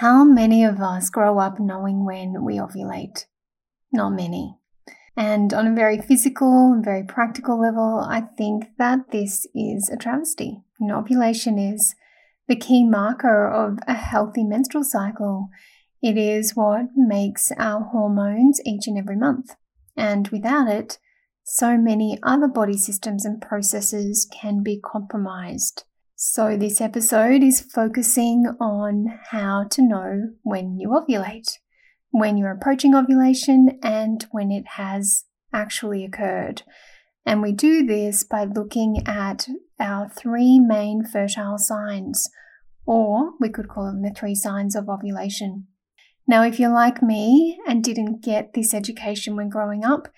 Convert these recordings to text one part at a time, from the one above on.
How many of us grow up knowing when we ovulate? Not many. And on a very physical and very practical level, I think that this is a travesty. You know, ovulation is the key marker of a healthy menstrual cycle. It is what makes our hormones each and every month. And without it, so many other body systems and processes can be compromised. So, this episode is focusing on how to know when you ovulate, when you're approaching ovulation, and when it has actually occurred. And we do this by looking at our three main fertile signs, or we could call them the three signs of ovulation. Now, if you're like me and didn't get this education when growing up,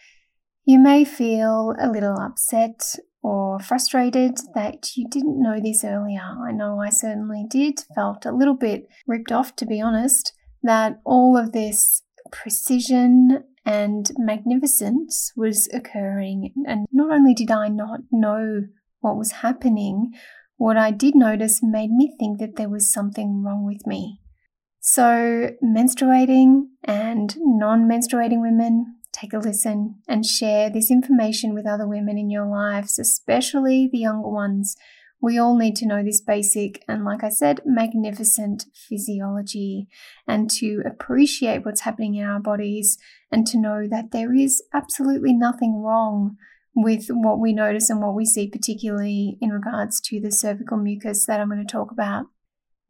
you may feel a little upset or frustrated that you didn't know this earlier. I know I certainly did, felt a little bit ripped off to be honest, that all of this precision and magnificence was occurring. And not only did I not know what was happening, what I did notice made me think that there was something wrong with me. So, menstruating and non menstruating women take a listen and share this information with other women in your lives, especially the younger ones. We all need to know this basic and, like I said, magnificent physiology and to appreciate what's happening in our bodies and to know that there is absolutely nothing wrong with what we notice and what we see, particularly in regards to the cervical mucus that I'm going to talk about.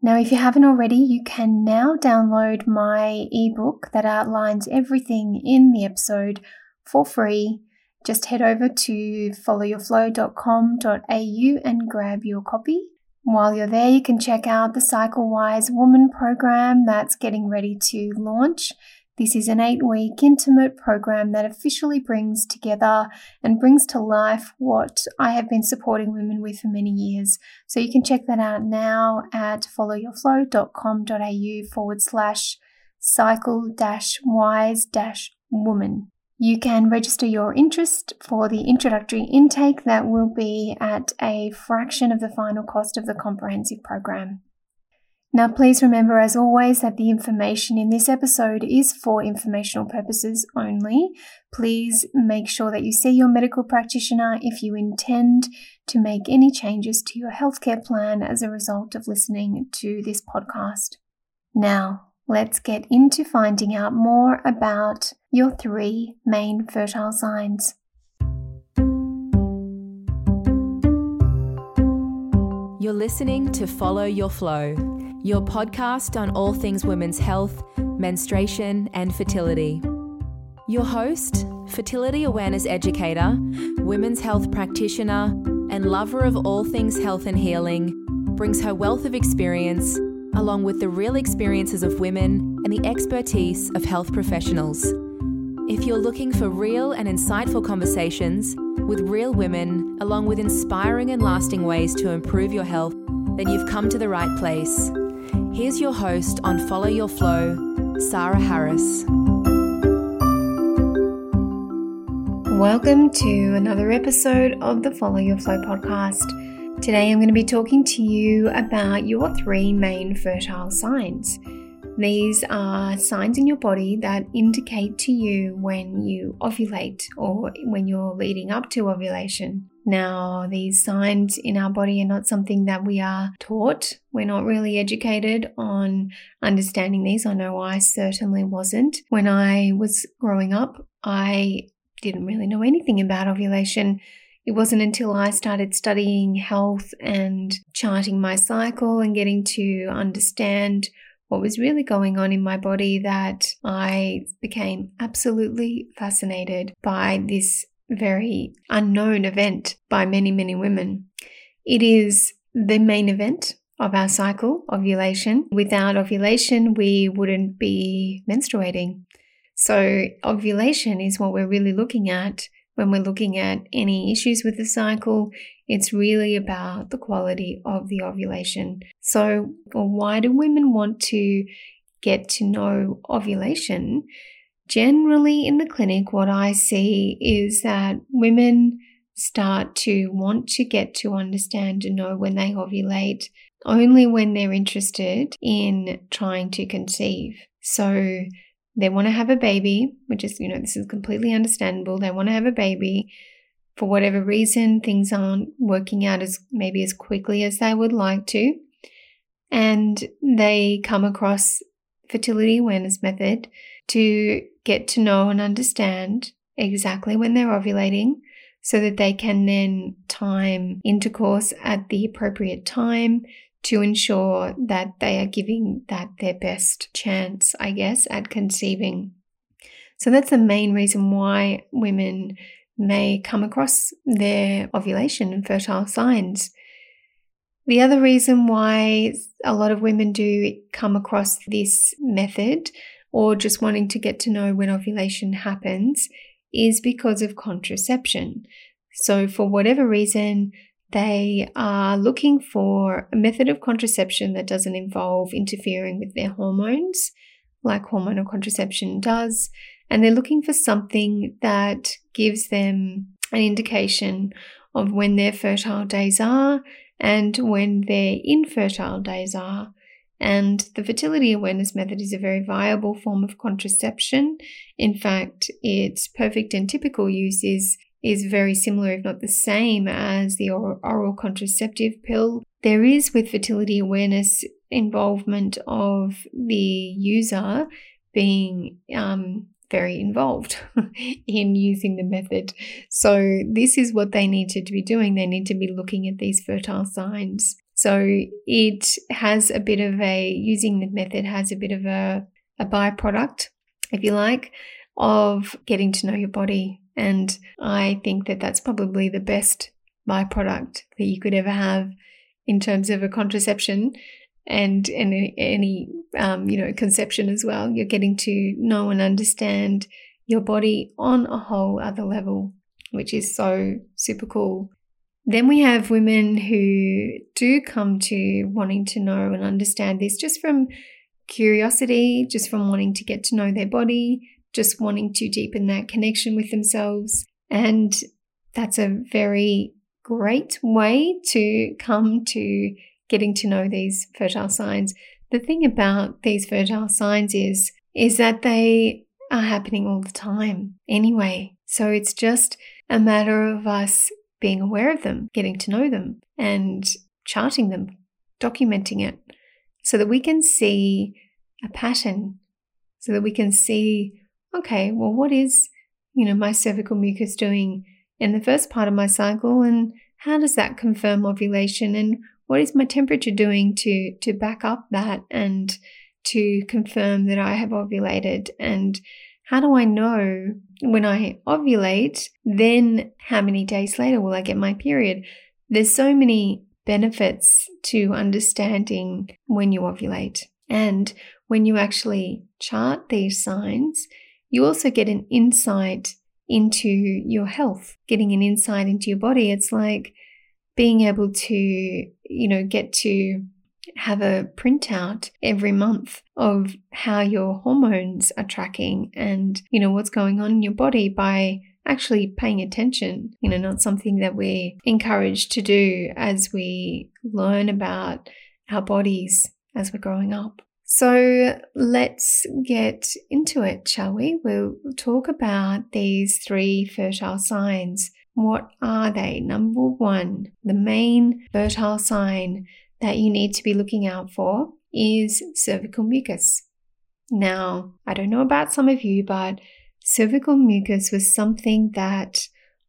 Now, if you haven't already, you can now download my ebook that outlines everything in the episode for free. Just head over to followyourflow.com.au and grab your copy. While you're there, you can check out the Cycle Wise Woman program that's getting ready to launch. This is an eight week intimate program that officially brings together and brings to life what I have been supporting women with for many years. So you can check that out now at followyourflow.com.au forward slash cycle dash wise dash woman. You can register your interest for the introductory intake that will be at a fraction of the final cost of the comprehensive program. Now, please remember, as always, that the information in this episode is for informational purposes only. Please make sure that you see your medical practitioner if you intend to make any changes to your healthcare plan as a result of listening to this podcast. Now, let's get into finding out more about your three main fertile signs. You're listening to Follow Your Flow your podcast on all things women's health, menstruation, and fertility. Your host, fertility awareness educator, women's health practitioner, and lover of all things health and healing, brings her wealth of experience, along with the real experiences of women and the expertise of health professionals. If you're looking for real and insightful conversations with real women, along with inspiring and lasting ways to improve your health, then you've come to the right place. Here's your host on Follow Your Flow, Sarah Harris. Welcome to another episode of the Follow Your Flow podcast. Today I'm going to be talking to you about your three main fertile signs. These are signs in your body that indicate to you when you ovulate or when you're leading up to ovulation. Now, these signs in our body are not something that we are taught. We're not really educated on understanding these. I know I certainly wasn't. When I was growing up, I didn't really know anything about ovulation. It wasn't until I started studying health and charting my cycle and getting to understand what was really going on in my body that I became absolutely fascinated by this very unknown event by many, many women. It is the main event of our cycle, ovulation. Without ovulation, we wouldn't be menstruating. So, ovulation is what we're really looking at when we're looking at any issues with the cycle. It's really about the quality of the ovulation. So, why do women want to get to know ovulation? Generally, in the clinic, what I see is that women start to want to get to understand and know when they ovulate only when they're interested in trying to conceive. So they want to have a baby, which is, you know, this is completely understandable. They want to have a baby. For whatever reason, things aren't working out as maybe as quickly as they would like to. And they come across fertility awareness method to get to know and understand exactly when they're ovulating so that they can then time intercourse at the appropriate time to ensure that they are giving that their best chance, I guess, at conceiving. So that's the main reason why women may come across their ovulation and fertile signs. The other reason why a lot of women do come across this method or just wanting to get to know when ovulation happens is because of contraception. So, for whatever reason, they are looking for a method of contraception that doesn't involve interfering with their hormones, like hormonal contraception does. And they're looking for something that gives them an indication of when their fertile days are and when their infertile days are. And the fertility awareness method is a very viable form of contraception. In fact, its perfect and typical use is is very similar, if not the same, as the oral, oral contraceptive pill. There is, with fertility awareness, involvement of the user being um, very involved in using the method. So, this is what they need to be doing. They need to be looking at these fertile signs. So, it has a bit of a, using the method has a bit of a, a byproduct, if you like, of getting to know your body, and I think that that's probably the best byproduct that you could ever have in terms of a contraception and any, any um, you know conception as well. You're getting to know and understand your body on a whole other level, which is so super cool. Then we have women who do come to wanting to know and understand this just from curiosity, just from wanting to get to know their body, just wanting to deepen that connection with themselves. And that's a very great way to come to getting to know these fertile signs. The thing about these fertile signs is is that they are happening all the time anyway. So it's just a matter of us being aware of them, getting to know them and charting them, documenting it so that we can see a pattern, so that we can see okay, well, what is, you know, my cervical mucus doing in the first part of my cycle and how does that confirm ovulation and what is my temperature doing to to back up that and to confirm that I have ovulated and how do I know when I ovulate? Then how many days later will I get my period? There's so many benefits to understanding when you ovulate. And when you actually chart these signs you also get an insight into your health, getting an insight into your body. It's like being able to, you know, get to have a printout every month of how your hormones are tracking and, you know, what's going on in your body by actually paying attention, you know, not something that we're encouraged to do as we learn about our bodies as we're growing up. So let's get into it, shall we? We'll talk about these three fertile signs. What are they? Number one, the main fertile sign that you need to be looking out for is cervical mucus. Now, I don't know about some of you, but cervical mucus was something that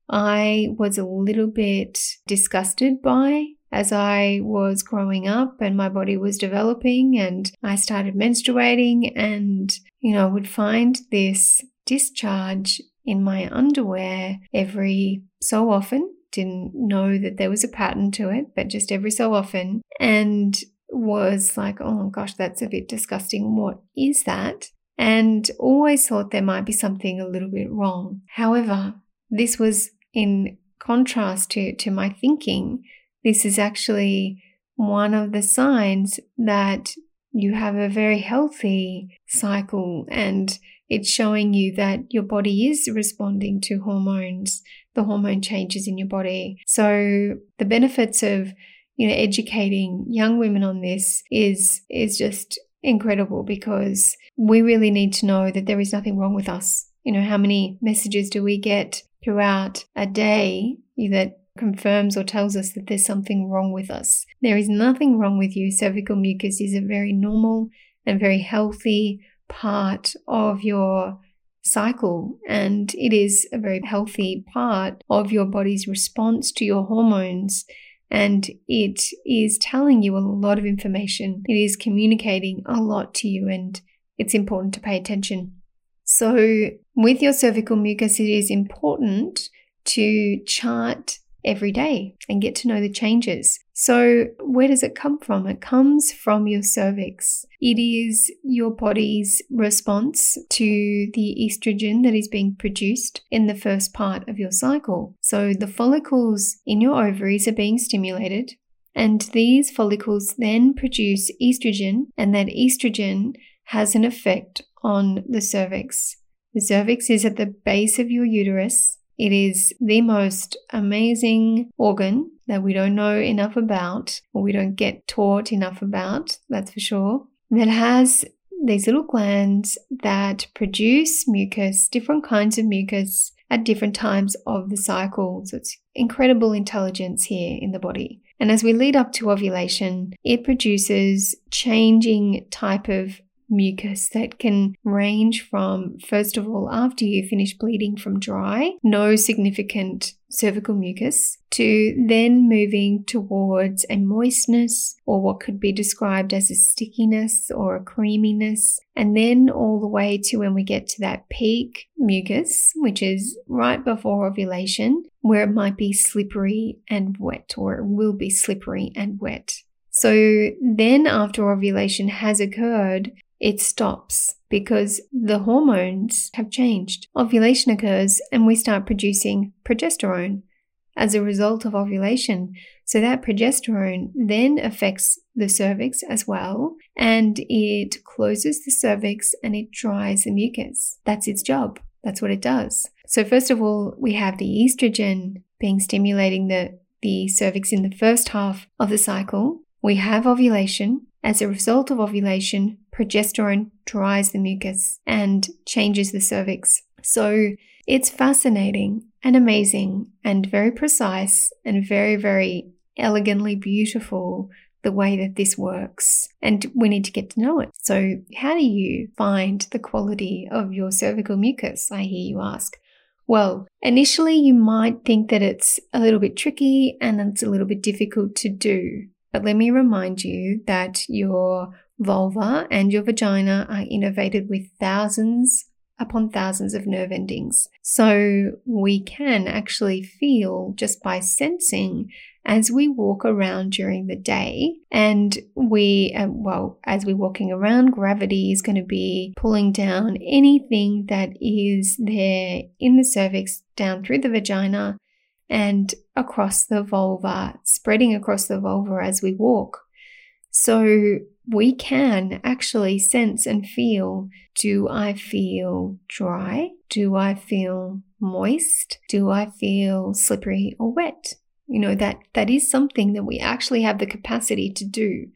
I was a little bit disgusted by as I was growing up and my body was developing and I started menstruating and, you know, would find this discharge in my underwear every so often. Didn't know that there was a pattern to it, but just every so often. And was like, oh gosh, that's a bit disgusting. What is that? And always thought there might be something a little bit wrong. However, this was in contrast to, to my thinking this is actually one of the signs that you have a very healthy cycle and it's showing you that your body is responding to hormones, the hormone changes in your body. So, the benefits of you know, educating young women on this is, is just incredible because we really need to know that there is nothing wrong with us. You know, how many messages do we get throughout a day that confirms or tells us that there's something wrong with us? There is nothing wrong with you. Cervical mucus is a very normal and very healthy part of your cycle and it is a very healthy part of your body's response to your hormones and it is telling you a lot of information. It is communicating a lot to you, and it's important to pay attention. So, with your cervical mucus, it is important to chart every day and get to know the changes. So, where does it come from? It comes from your cervix. It is your body's response to the estrogen that is being produced in the first part of your cycle. So, the follicles in your ovaries are being stimulated, and these follicles then produce estrogen, and that estrogen has an effect on the cervix. The cervix is at the base of your uterus it is the most amazing organ that we don't know enough about, or we don't get taught enough about, that's for sure, that has these little glands that produce mucus, different kinds of mucus at different times of the cycle. So it's incredible intelligence here in the body. And as we lead up to ovulation, it produces changing type of mucus that can range from, first of all, after you finish bleeding from dry, no significant cervical mucus, to then moving towards a moistness or what could be described as a stickiness or a creaminess, and then all the way to when we get to that peak mucus, which is right before ovulation, where it might be slippery and wet, or it will be slippery and wet. So then, after ovulation has occurred, it stops because the hormones have changed. Ovulation occurs and we start producing progesterone as a result of ovulation. So that progesterone then affects the cervix as well and it closes the cervix and it dries the mucus. That's its job. That's what it does. So first of all, we have the estrogen being stimulating the, the cervix in the first half of the cycle. We have ovulation. As a result of ovulation, progesterone dries the mucus and changes the cervix. So it's fascinating and amazing and very precise and very, very elegantly beautiful the way that this works. And we need to get to know it. So, how do you find the quality of your cervical mucus? I hear you ask. Well, initially you might think that it's a little bit tricky and it's a little bit difficult to do. But let me remind you that your vulva and your vagina are innervated with thousands upon thousands of nerve endings. So we can actually feel just by sensing as we walk around during the day and we uh, well as we're walking around gravity is going to be pulling down anything that is there in the cervix down through the vagina and across the vulva, spreading across the vulva as we walk. So we can actually sense and feel do I feel dry? Do I feel moist? Do I feel slippery or wet? You know, that, that is something that we actually have the capacity to do.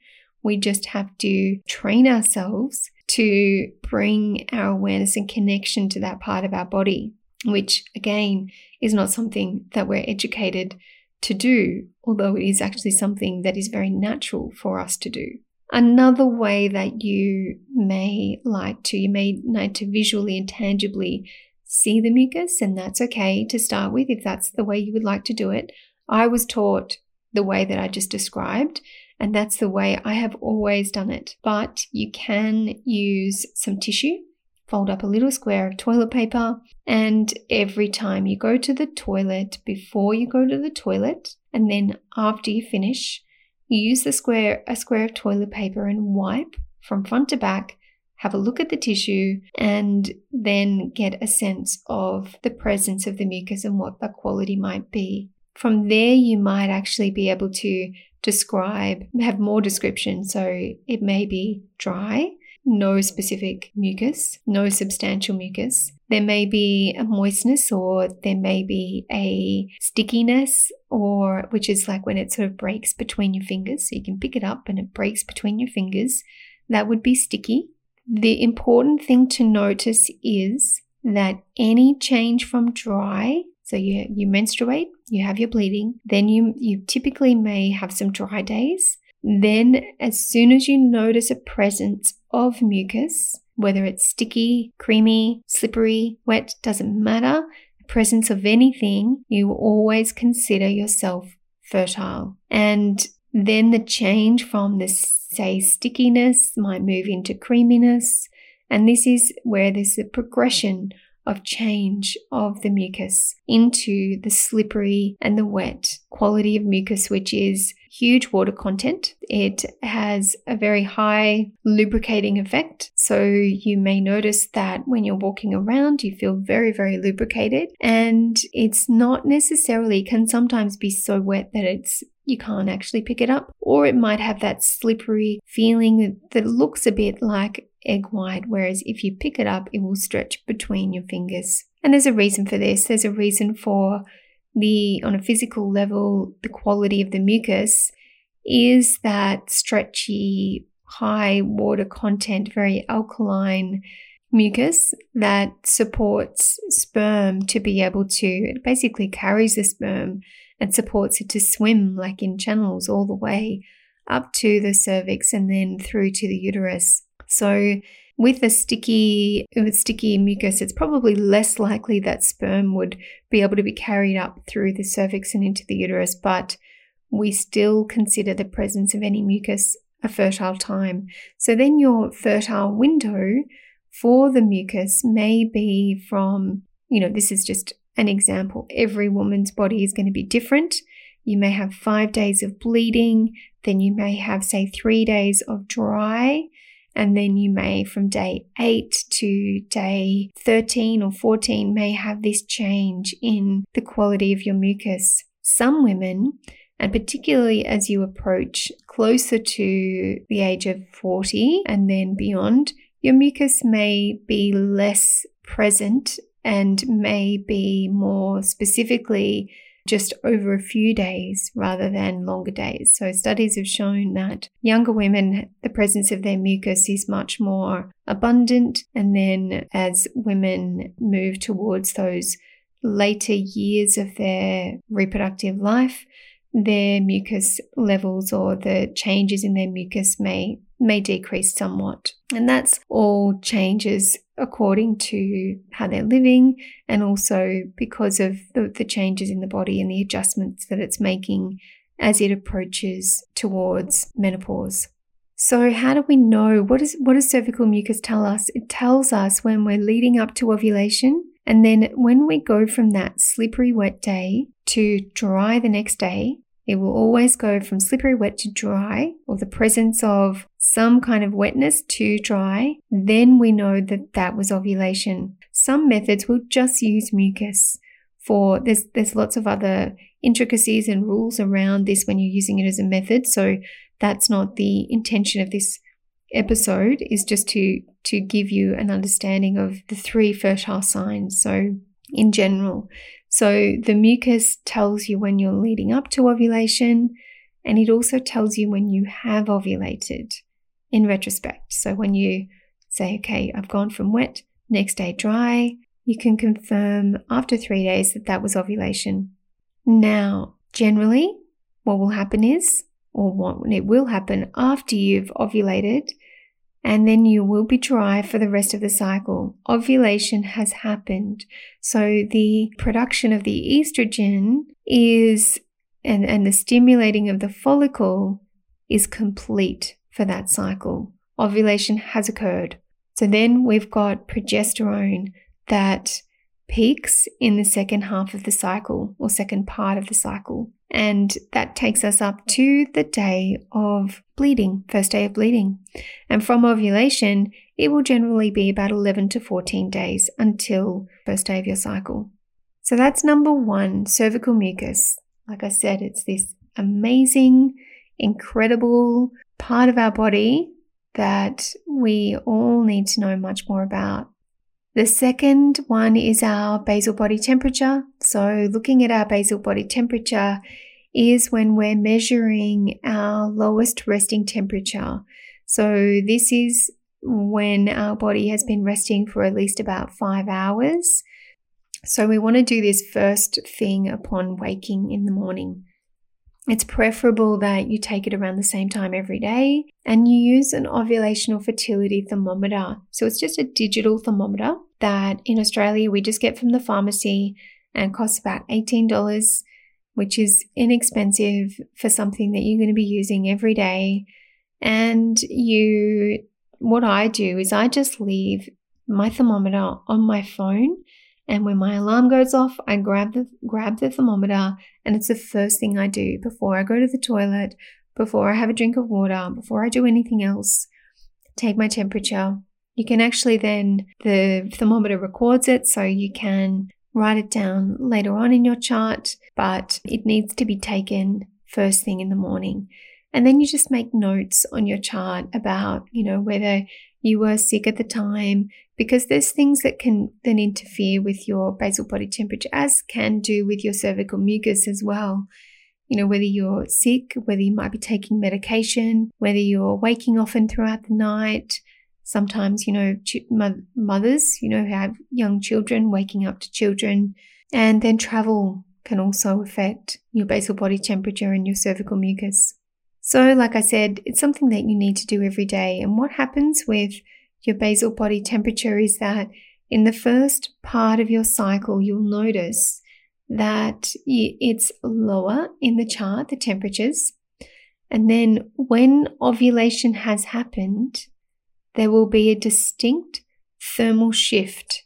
We just have to train ourselves to bring our awareness and connection to that part of our body which again is not something that we're educated to do, although it is actually something that is very natural for us to do. Another way that you may like to, you may like to visually and tangibly see the mucus, and that's okay to start with if that's the way you would like to do it. I was taught the way that I just described, and that's the way I have always done it. But you can use some tissue fold up a little square of toilet paper, and every time you go to the toilet, before you go to the toilet, and then after you finish, you use the square a square of toilet paper and wipe from front to back, have a look at the tissue, and then get a sense of the presence of the mucus and what the quality might be. From there, you might actually be able to describe, have more description. So it may be dry, no specific mucus, no substantial mucus. There may be a moistness or there may be a stickiness or which is like when it sort of breaks between your fingers. So you can pick it up and it breaks between your fingers. That would be sticky. The important thing to notice is that any change from dry, so you, you menstruate, you have your bleeding, then you, you typically may have some dry days. Then, as soon as you notice a presence of mucus, whether it's sticky, creamy, slippery, wet, doesn't matter, The presence of anything, you always consider yourself fertile. And then the change from the, say, stickiness might move into creaminess. And this is where there's a progression of change of the mucus into the slippery and the wet quality of mucus, which is huge water content. It has a very high lubricating effect. So you may notice that when you're walking around, you feel very, very lubricated. And it's not necessarily, can sometimes be so wet that it's you can't actually pick it up, or it might have that slippery feeling that looks a bit like egg white, whereas if you pick it up, it will stretch between your fingers. And there's a reason for this. There's a reason for the, on a physical level, the quality of the mucus is that stretchy, high water content, very alkaline mucus that supports sperm to be able to, it basically carries the sperm and supports it to swim like in channels all the way up to the cervix and then through to the uterus. So with a sticky with sticky mucus, it's probably less likely that sperm would be able to be carried up through the cervix and into the uterus, but we still consider the presence of any mucus a fertile time. So then your fertile window for the mucus may be from, you know, this is just an example. Every woman's body is going to be different. You may have five days of bleeding, then you may have, say, three days of dry, and then you may, from day 8 to day 13 or 14, may have this change in the quality of your mucus. Some women, and particularly as you approach closer to the age of 40 and then beyond, your mucus may be less present and may be more specifically just over a few days rather than longer days. So, studies have shown that younger women, the presence of their mucus is much more abundant. And then, as women move towards those later years of their reproductive life, their mucus levels or the changes in their mucus may may decrease somewhat. And that's all changes according to how they're living and also because of the, the, changes in the body and the adjustments that it's making as it approaches towards menopause. So how do we know what is what does cervical mucus tell us? It tells us when we're leading up to ovulation and then when we go from that slippery wet day to dry the next day, it will always go from slippery wet to dry or the presence of some kind of wetness to dry. Then we know that that was ovulation. Some methods will just use mucus for there's there's lots of other intricacies and rules around this when you're using it as a method. So that's not the intention of this episode is just to to give you an understanding of the three fertile signs. So in general, so the mucus tells you when you're leading up to ovulation, and it also tells you when you have ovulated in retrospect. So when you say, okay, I've gone from wet, next day dry, you can confirm after three days that that was ovulation. Now, generally, what will happen is, or what it will happen after you've ovulated, and then you will be dry for the rest of the cycle. Ovulation has happened. So the production of the estrogen is, and, and the stimulating of the follicle is complete for that cycle. Ovulation has occurred. So then we've got progesterone that peaks in the second half of the cycle or second part of the cycle. And that takes us up to the day of bleeding, first day of bleeding. And from ovulation, it will generally be about 11 to 14 days until first day of your cycle. So that's number one, cervical mucus. Like I said, it's this amazing, incredible part of our body that we all need to know much more about. The second one is our basal body temperature. So, looking at our basal body temperature is when we're measuring our lowest resting temperature. So, this is when our body has been resting for at least about five hours. So, we want to do this first thing upon waking in the morning. It's preferable that you take it around the same time every day and you use an ovulational fertility thermometer. So it's just a digital thermometer that in Australia we just get from the pharmacy and costs about $18, which is inexpensive for something that you're going to be using every day. And you, what I do is I just leave my thermometer on my phone and when my alarm goes off, I grab the grab the thermometer and it's the first thing I do before I go to the toilet, before I have a drink of water, before I do anything else. Take my temperature. You can actually then the thermometer records it so you can write it down later on in your chart, but it needs to be taken first thing in the morning. And then you just make notes on your chart about, you know, whether you were sick at the time, because there's things that can then interfere with your basal body temperature, as can do with your cervical mucus as well. You know, whether you're sick, whether you might be taking medication, whether you're waking often throughout the night. Sometimes, you know, mothers, you know, who have young children waking up to children. And then travel can also affect your basal body temperature and your cervical mucus. So, like I said, it's something that you need to do every day. And what happens with your basal body temperature is that in the first part of your cycle, you'll notice that it's lower in the chart, the temperatures. And then when ovulation has happened, there will be a distinct thermal shift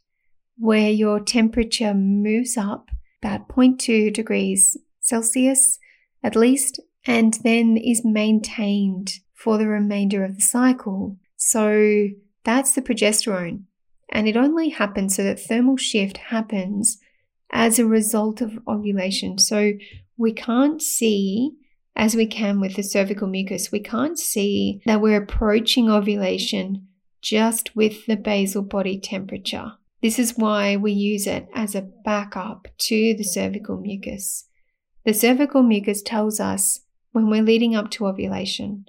where your temperature moves up about 0.2 degrees Celsius at least and then is maintained for the remainder of the cycle. So that's the progesterone. And it only happens so that thermal shift happens as a result of ovulation. So we can't see, as we can with the cervical mucus, we can't see that we're approaching ovulation just with the basal body temperature. This is why we use it as a backup to the cervical mucus. The cervical mucus tells us when we're leading up to ovulation.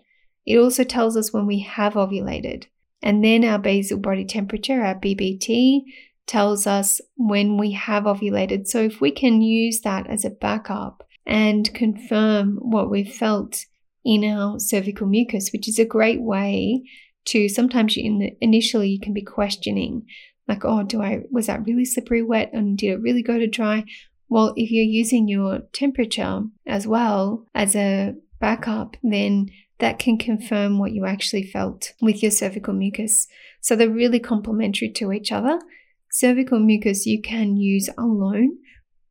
It also tells us when we have ovulated. And then our basal body temperature, our BBT, tells us when we have ovulated. So if we can use that as a backup and confirm what we've felt in our cervical mucus, which is a great way to sometimes in the, initially you can be questioning like, oh, do I was that really slippery wet and did it really go to dry? Well, if you're using your temperature as well as a backup, then that can confirm what you actually felt with your cervical mucus. So they're really complementary to each other. Cervical mucus you can use alone,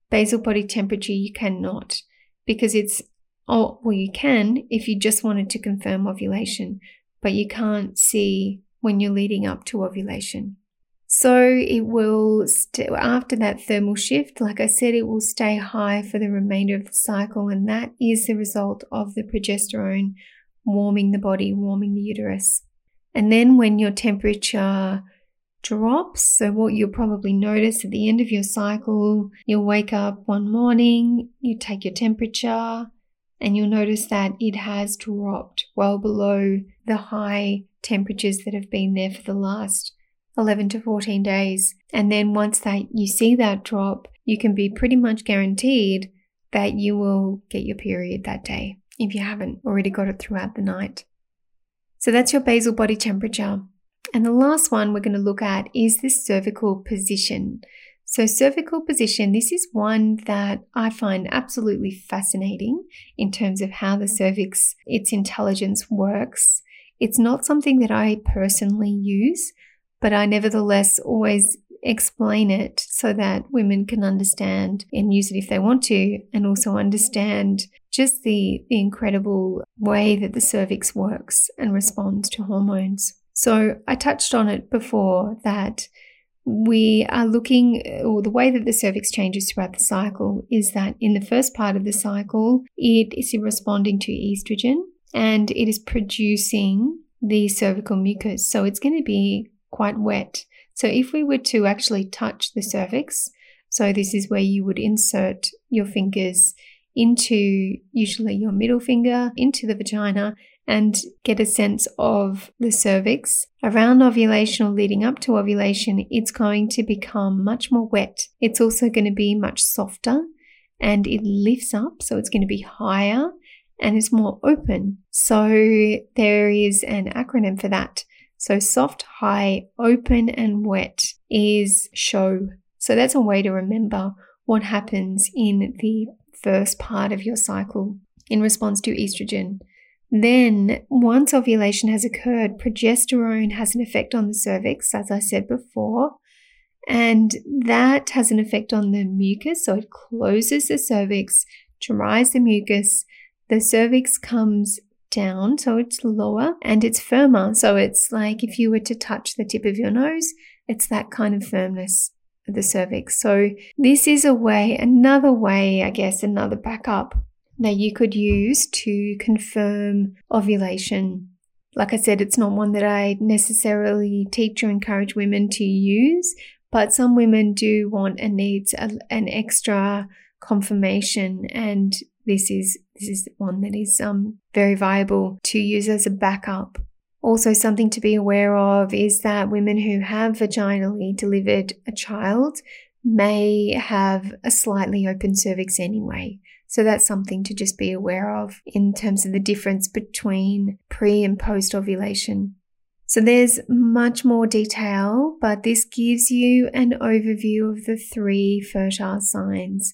basal body temperature you cannot because it's oh well you can if you just wanted to confirm ovulation, but you can't see when you're leading up to ovulation. So it will, st- after that thermal shift, like I said, it will stay high for the remainder of the cycle. And that is the result of the progesterone warming the body, warming the uterus. And then when your temperature drops, so what you'll probably notice at the end of your cycle, you'll wake up one morning, you take your temperature, and you'll notice that it has dropped well below the high temperatures that have been there for the last 11 to 14 days. And then once that you see that drop, you can be pretty much guaranteed that you will get your period that day if you haven't already got it throughout the night. So that's your basal body temperature. And the last one we're going to look at is this cervical position. So, cervical position, this is one that I find absolutely fascinating in terms of how the cervix, its intelligence works. It's not something that I personally use, but I nevertheless always explain it so that women can understand and use it if they want to, and also understand just the, the incredible way that the cervix works and responds to hormones. So I touched on it before that we are looking, or the way that the cervix changes throughout the cycle is that in the first part of the cycle, it is responding to estrogen and it is producing the cervical mucus. So it's going to be quite wet. So if we were to actually touch the cervix, so this is where you would insert your fingers into usually your middle finger into the vagina and get a sense of the cervix. Around ovulation or leading up to ovulation, it's going to become much more wet. It's also going to be much softer and it lifts up, so it's going to be higher and it's more open. So there is an acronym for that. So soft, high, open, and wet is show. So that's a way to remember what happens in the first part of your cycle in response to estrogen. Then, once ovulation has occurred, progesterone has an effect on the cervix, as I said before, and that has an effect on the mucus. So, it closes the cervix, dries the mucus. The cervix comes down, so it's lower and it's firmer. So, it's like if you were to touch the tip of your nose, it's that kind of firmness the cervix. So, this is a way, another way, I guess, another backup that you could use to confirm ovulation. Like I said, it's not one that I necessarily teach or encourage women to use, but some women do want and needs a, an extra confirmation, and this is this is one that is um, very viable to use as a backup. Also, something to be aware of is that women who have vaginally delivered a child may have a slightly open cervix anyway. So that's something to just be aware of in terms of the difference between pre and post ovulation. So there's much more detail, but this gives you an overview of the three fertile signs.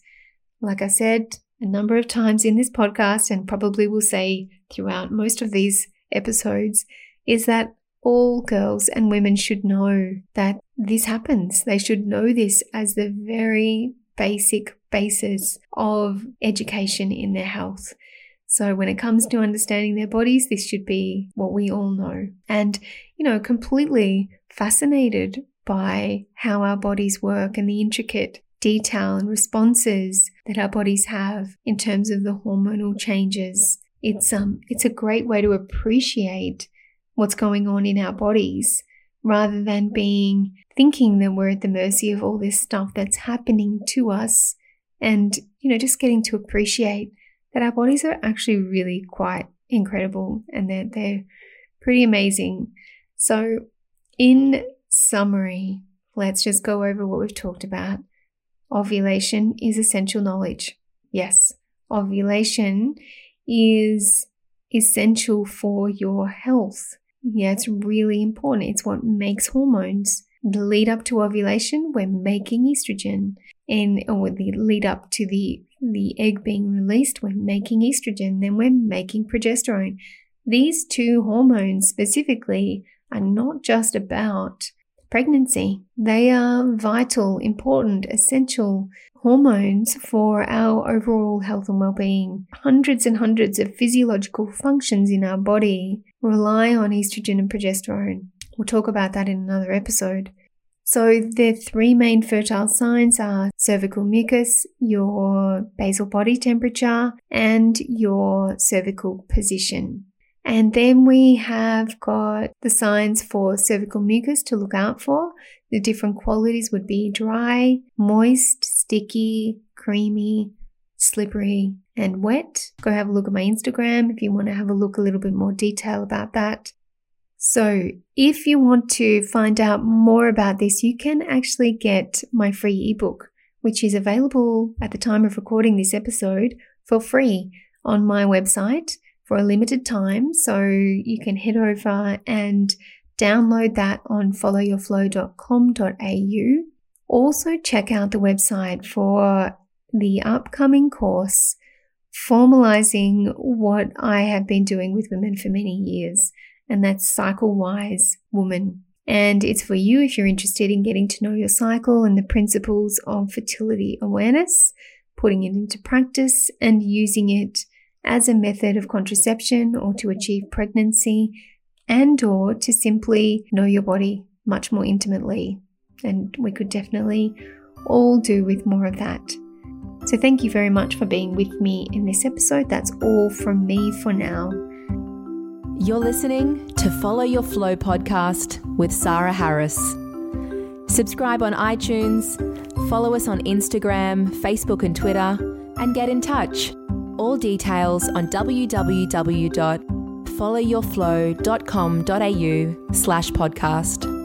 Like I said a number of times in this podcast, and probably will say throughout most of these episodes, is that all girls and women should know that this happens. They should know this as the very basic basis of education in their health. So, when it comes to understanding their bodies, this should be what we all know. And, you know, completely fascinated by how our bodies work and the intricate detail and responses that our bodies have in terms of the hormonal changes. It's um it's a great way to appreciate what's going on in our bodies rather than being thinking that we're at the mercy of all this stuff that's happening to us. And you know just getting to appreciate that our bodies are actually really quite incredible and they're they're pretty amazing. So in summary let's just go over what we've talked about. Ovulation is essential knowledge. Yes ovulation is essential for your health yeah, it's really important. It's what makes hormones. The lead up to ovulation, we're making estrogen. And or the lead up to the the egg being released, we're making estrogen, then we're making progesterone. These two hormones specifically are not just about pregnancy. They are vital, important, essential hormones for our overall health and well-being. Hundreds and hundreds of physiological functions in our body rely on estrogen and progesterone. We'll talk about that in another episode. So, the three main fertile signs are cervical mucus, your basal body temperature, and your cervical position. And then we have got the signs for cervical mucus to look out for. The different qualities would be dry, moist, sticky, creamy, slippery, and wet. Go have a look at my Instagram if you want to have a look a little bit more detail about that. So, if you want to find out more about this, you can actually get my free ebook, which is available at the time of recording this episode for free on my website for a limited time. So you can head over and download that on followyourflow.com.au. Also, check out the website for the upcoming course, formalizing what I have been doing with women for many years, and that's Cycle Wise Woman. And it's for you if you're interested in getting to know your cycle and the principles of fertility awareness, putting it into practice, and using it as a method of contraception or to achieve pregnancy and or to simply know your body much more intimately. And we could definitely all do with more of that. So thank you very much for being with me in this episode. That's all from me for now. You're listening to Follow Your Flow podcast with Sarah Harris. Subscribe on iTunes, follow us on Instagram, Facebook, and Twitter, and get in touch. All details on www.followyourflow.com.au slash podcast.